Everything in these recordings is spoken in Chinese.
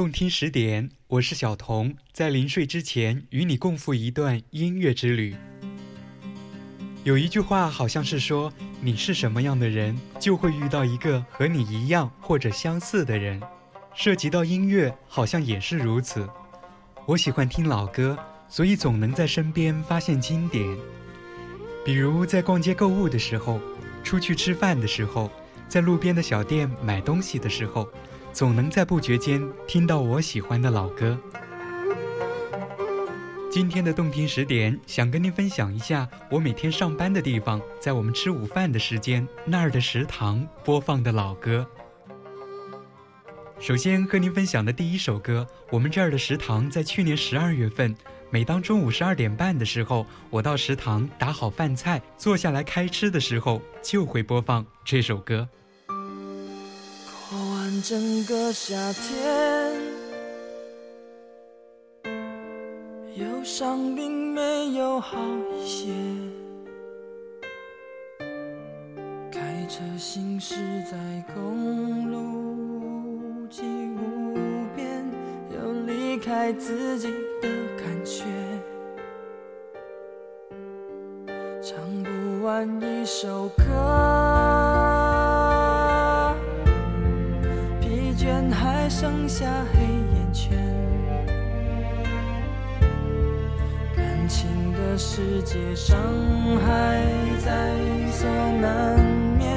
动听十点，我是小童，在临睡之前与你共赴一段音乐之旅。有一句话好像是说，你是什么样的人，就会遇到一个和你一样或者相似的人。涉及到音乐，好像也是如此。我喜欢听老歌，所以总能在身边发现经典。比如在逛街购物的时候，出去吃饭的时候，在路边的小店买东西的时候，总能在不觉间听到我喜欢的老歌。今天的动听十点，想跟您分享一下我每天上班的地方，在我们吃午饭的时间那儿的食堂播放的老歌。首先和您分享的第一首歌，我们这儿的食堂在去年十二月份，每当中午十二点半的时候，我到食堂打好饭菜，坐下来开吃的时候，就会播放这首歌。整个夏天。忧伤并没有好一些，开车行驶在公路无际无边，有离开自己的感觉，唱不完一首歌，剩下黑眼圈。感情的世界，伤害在所难免，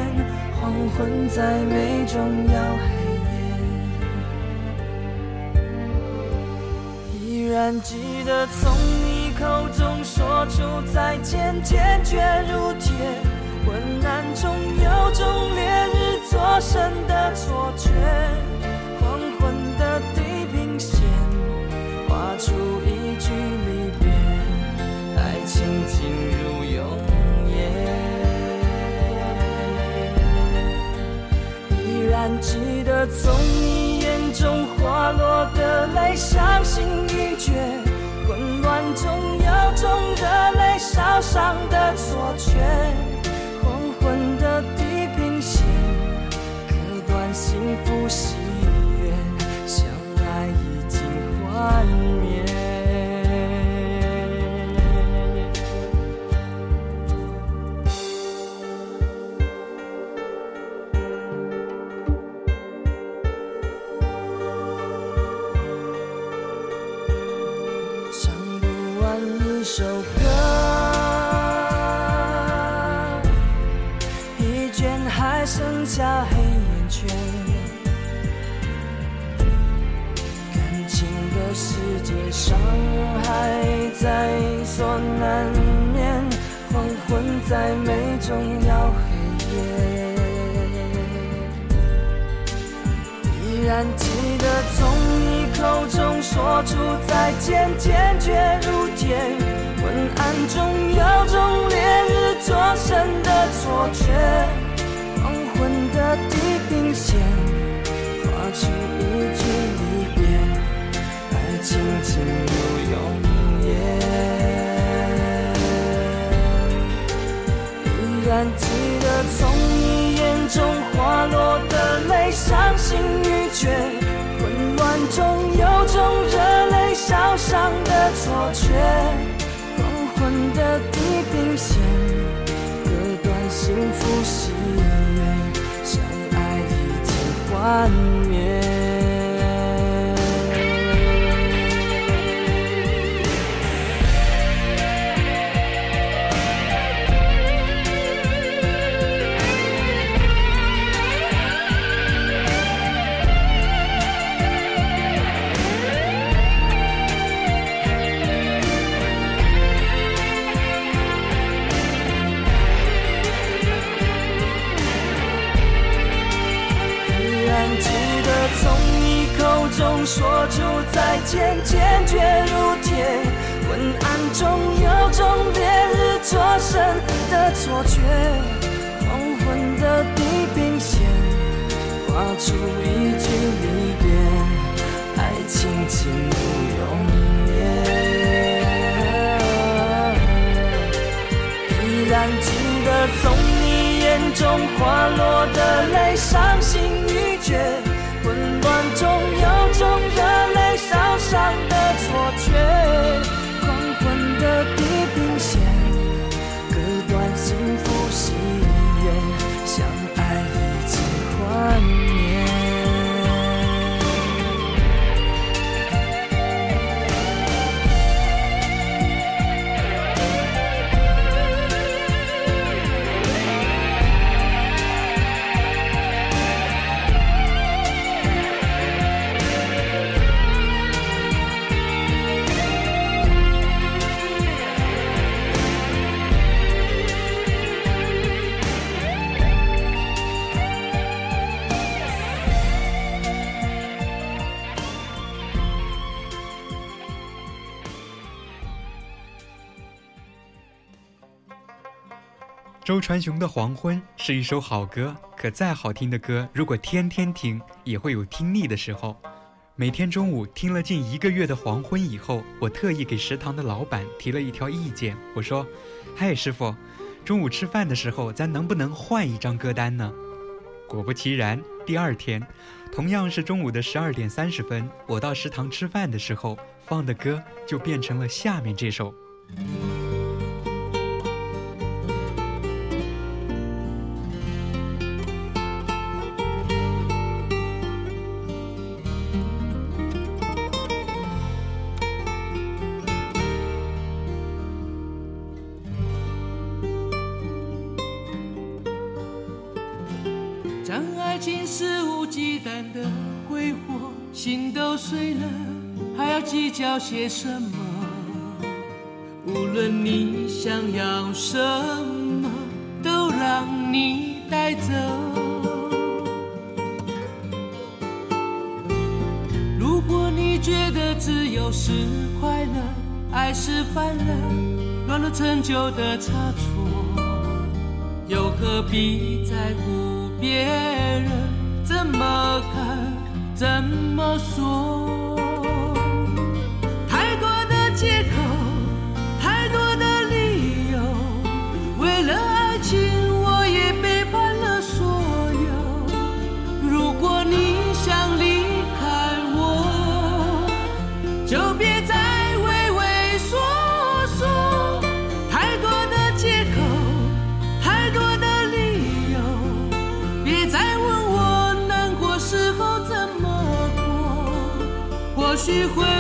黄昏再美，终要黑夜。依然记得从你口中说出再见，坚决如铁，昏暗中有种烈日灼身的错觉，还记得从你眼中滑落的泪，伤心欲绝，混乱中有种热泪烧伤的错觉，依然记得从你口中说出再见，坚决如铁。昏暗中有种烈日灼身的错觉。黄昏的地平线，划出一句离别，爱情进入永夜。依然记得从你中滑落的泪，伤心欲绝，混乱中有种热泪烧伤的错觉。黄昏的地平线，割断幸福喜悦，相爱已经幻灭。安静的从你眼中滑落的泪，伤心欲绝。混乱中有种热泪烧伤的错觉。周传雄的《黄昏》是一首好歌，可再好听的歌，如果天天听，也会有听腻的时候。每天中午听了近一个月的《黄昏》以后，我特意给食堂的老板提了一条意见，我说：“嗨，师傅，中午吃饭的时候，咱能不能换一张歌单呢？”果不其然，第二天，同样是中午的十二点三十分，我到食堂吃饭的时候，放的歌就变成了下面这首。碎了，还要计较些什么？无论你想要什么，都让你带走。如果你觉得自由是快乐，爱是烦了，乱了陈旧的差错，又何必在乎？别人怎么看，怎么说？或许会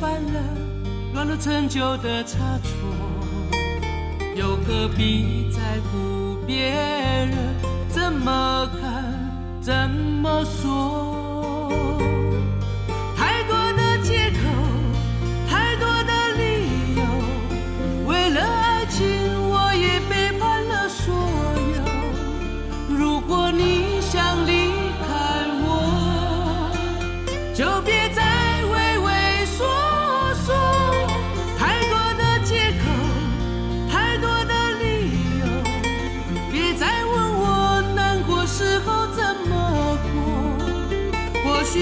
犯了，乱了陈旧的差错，又何必在乎别人怎么看，怎么说？太多的借口，太多的理由，为了爱情，我也背叛了所有。如果你想离开我。就别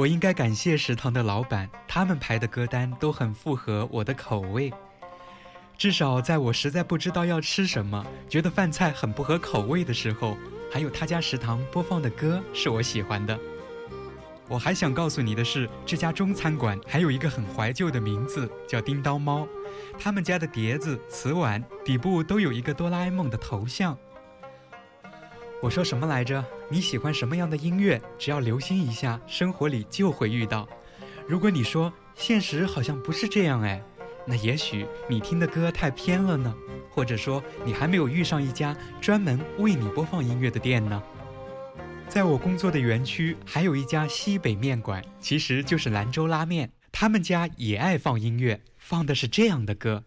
我应该感谢食堂的老板，他们排的歌单都很符合我的口味。至少在我实在不知道要吃什么，觉得饭菜很不合口味的时候，还有他家食堂播放的歌是我喜欢的。我还想告诉你的是，这家中餐馆还有一个很怀旧的名字，叫叮当猫。他们家的碟子、瓷碗底部都有一个哆啦 A 梦的头像。我说什么来着？你喜欢什么样的音乐？只要留心一下，生活里就会遇到。如果你说现实好像不是这样，哎，那也许你听的歌太偏了呢，或者说你还没有遇上一家专门为你播放音乐的店呢。在我工作的园区还有一家西北面馆，其实就是兰州拉面，他们家也爱放音乐，放的是这样的歌。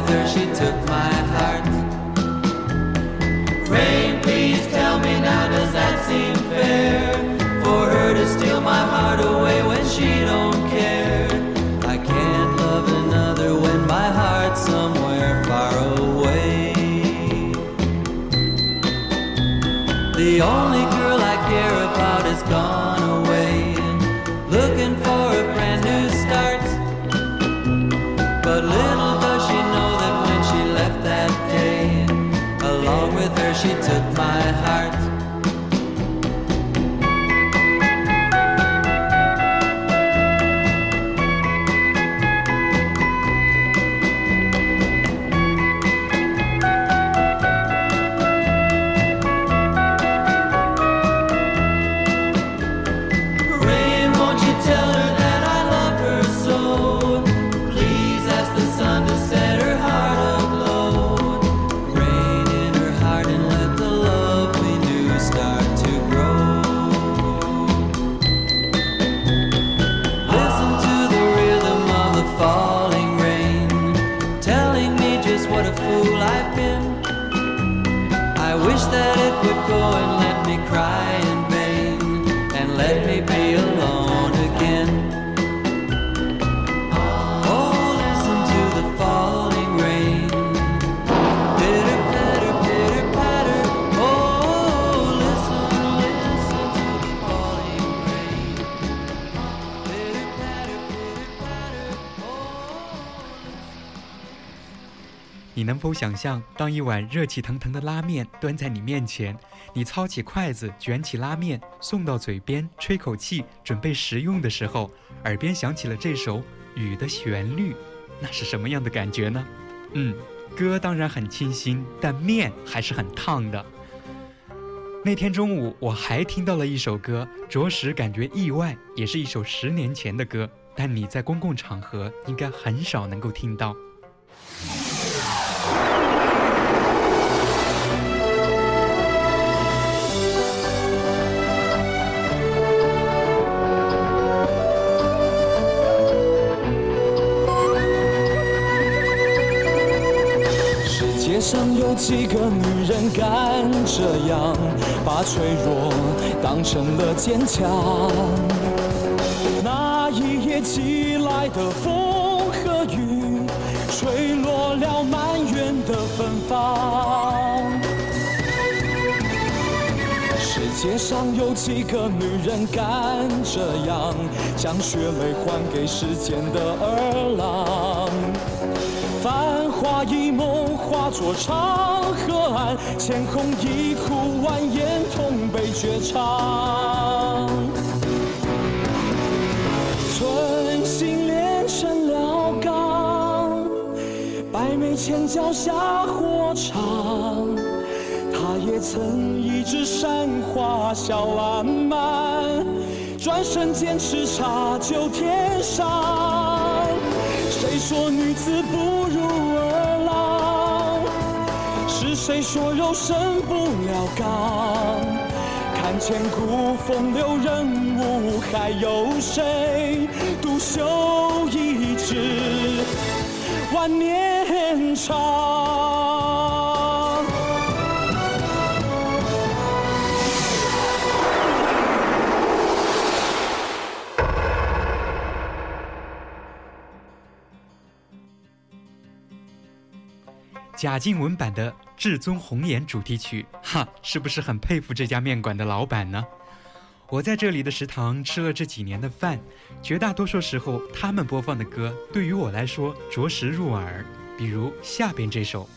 With she took my 想象，当一碗热气腾腾的拉面端在你面前，你操起筷子卷起拉面送到嘴边，吹口气准备食用的时候，耳边响起了这首雨的旋律，那是什么样的感觉呢？嗯，歌当然很清新，但面还是很烫的。那天中午我还听到了一首歌，着实感觉意外，也是一首十年前的歌，但你在公共场合应该很少能够听到。有几个女人敢这样，把脆弱当成了坚强？那一夜寄来的风和雨，吹落了满园的芬芳。世界上有几个女人敢这样，将血泪还给世间的儿郎？繁华一梦化作长河岸，千红一哭，蜿蜒痛悲绝唱。春心炼成了钢，百媚千脚下火场。他也曾一枝山花笑烂漫，转身间叱咤九天上。谁说女子不如儿郎？是谁说肉身不了钢？看千古风流人物，还有谁独秀一枝万年长？贾静雯版的《至尊红颜》主题曲，哈，是不是很佩服这家面馆的老板呢？我在这里的食堂吃了这几年的饭，绝大多数时候他们播放的歌对于我来说着实入耳，比如下边这首。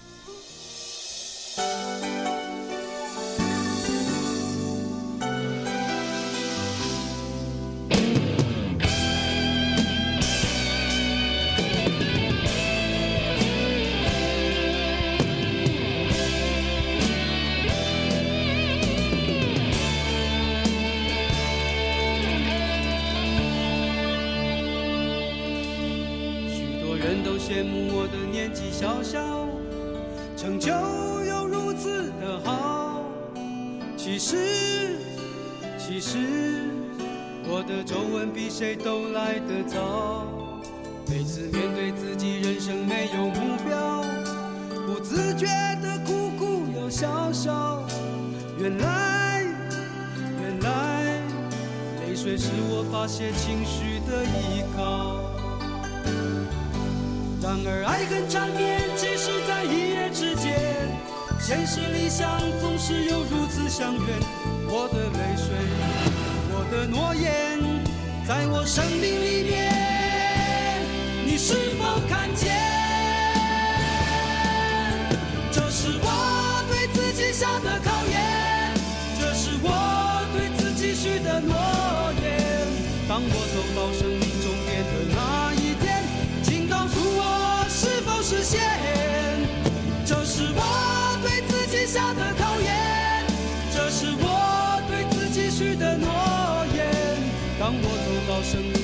哭又笑笑。原来，原来泪水是我发泄情绪的依靠。然而，爱恨缠绵，即使在一夜之间，现实理想总是有如此相远。我的泪水，我的诺言，在我生命里面，你是否看见？这是我自己下的考验，这是我对自己许的诺言。当我走到生命终点的那一天。请告诉我是否实现，这是我对自己下的考验，这是我对自己许的诺言。当我走到生命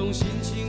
种心情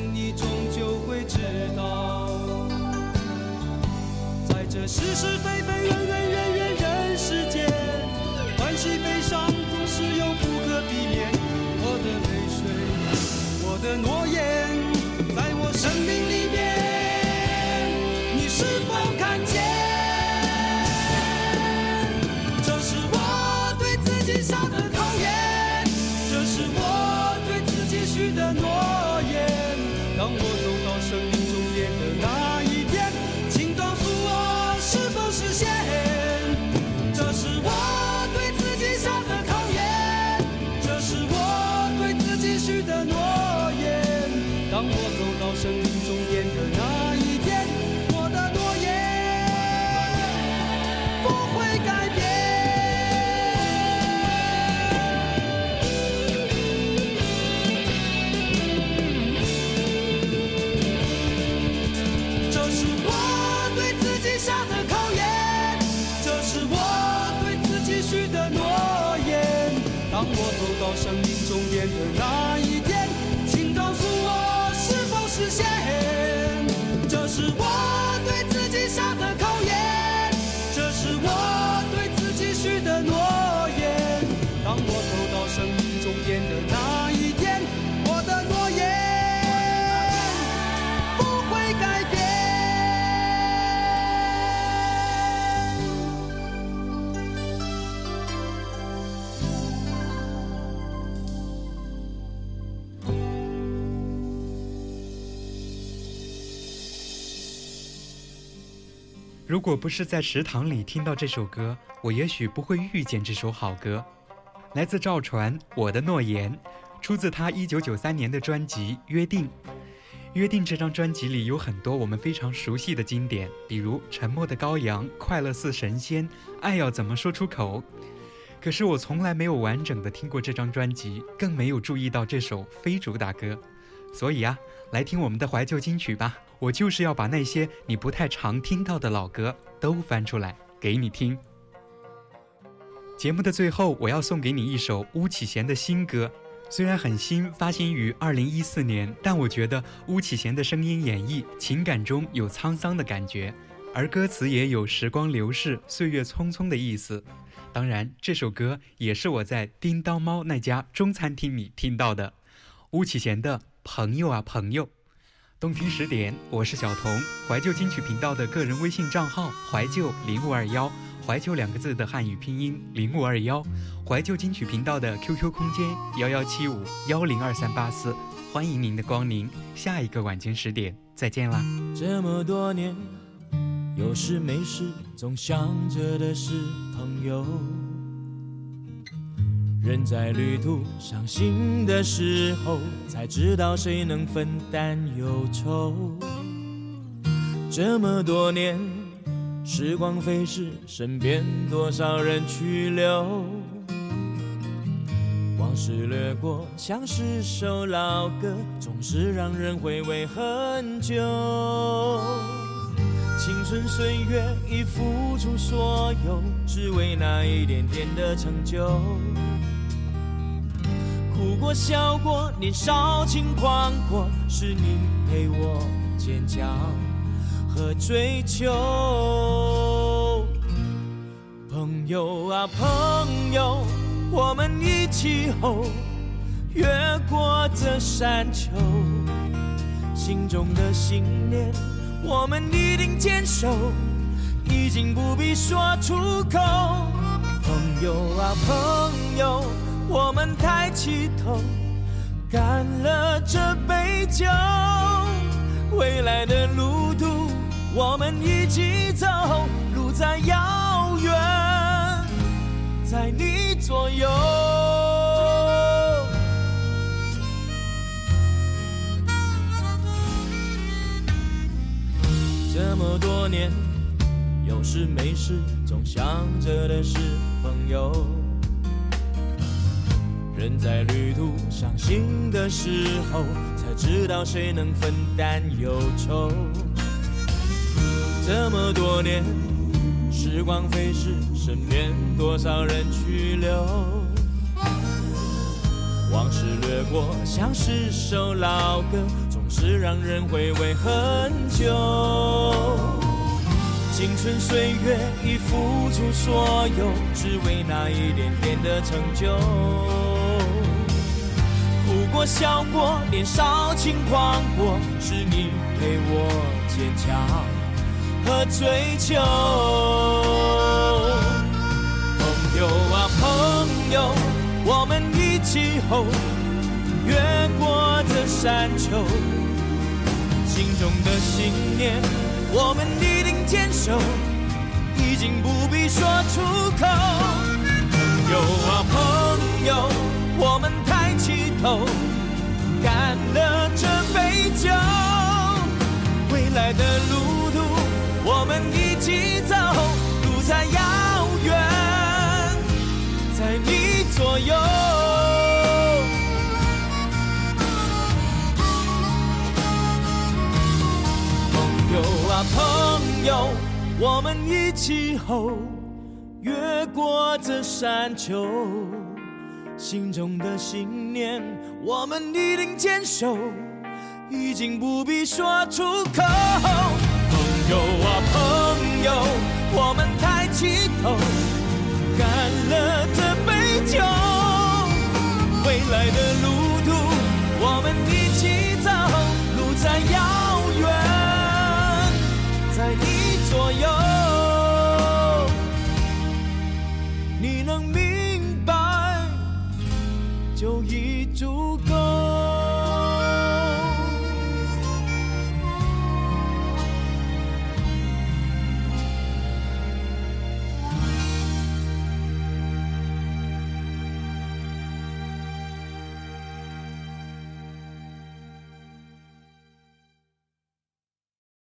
那一天我的诺言不会改变如果不是在食堂里听到这首歌，我也许不会遇见这首好歌。来自赵传，《我的诺言》，出自他一九九三年的专辑《约定》。《约定》这张专辑里有很多我们非常熟悉的经典，比如《沉默的羔羊》《快乐似神仙》《爱要怎么说出口》。可是我从来没有完整的听过这张专辑，更没有注意到这首非主打歌。所以啊，来听我们的怀旧金曲吧！我就是要把那些你不太常听到的老歌都翻出来给你听。节目的最后，我要送给你一首巫启贤的新歌。虽然很新，发行于二零一四年，但我觉得巫启贤的声音演绎，情感中有沧桑的感觉，而歌词也有时光流逝、岁月匆匆的意思。当然，这首歌也是我在叮当猫那家中餐厅里听到的。巫启贤的朋友啊朋友，动听十点，我是小童，怀旧金曲频道的个人微信账号怀旧零五二幺。怀旧两个字的汉语拼音零五二幺，怀旧金曲频道的 QQ 空间幺幺七五幺零二三八四，欢迎您的光临。下一个晚间十点再见啦！这么多年，有事没事总想着的是朋友。人在旅途伤心的时候，才知道谁能分担忧愁。这么多年。时光飞逝，身边多少人去留？往事掠过，像是首老歌，总是让人回味很久。青春岁月已付出所有，只为那一点点的成就。哭过笑过，年少轻狂过，是你陪我坚强。和追求，朋友啊朋友，我们一起吼，越过这山丘，心中的信念我们一定坚守，已经不必说出口。朋友啊朋友，我们抬起头，干了这杯酒，未来的路途。我们一起走，路再遥远，在你左右。这么多年，有事没事总想着的是朋友。人在旅途伤心的时候，才知道谁能分担忧愁。这么多年，时光飞逝，身边多少人去留？往事掠过，像是首老歌，总是让人回味很久。青春岁月已付出所有，只为那一点点的成就。哭过笑过，年少轻狂过，是你陪我坚强。和追求，朋友啊朋友，我们一起吼，越过这山丘，心中的信念我们一定坚守，已经不必说出口。朋友啊朋友，我们抬起头，干了这杯酒，未来的路。我们一起走，路再遥远，在你左右。朋友啊朋友，我们一起吼，越过这山丘，心中的信念我们一定坚守，已经不必说出口。友啊，朋友，我们抬起头，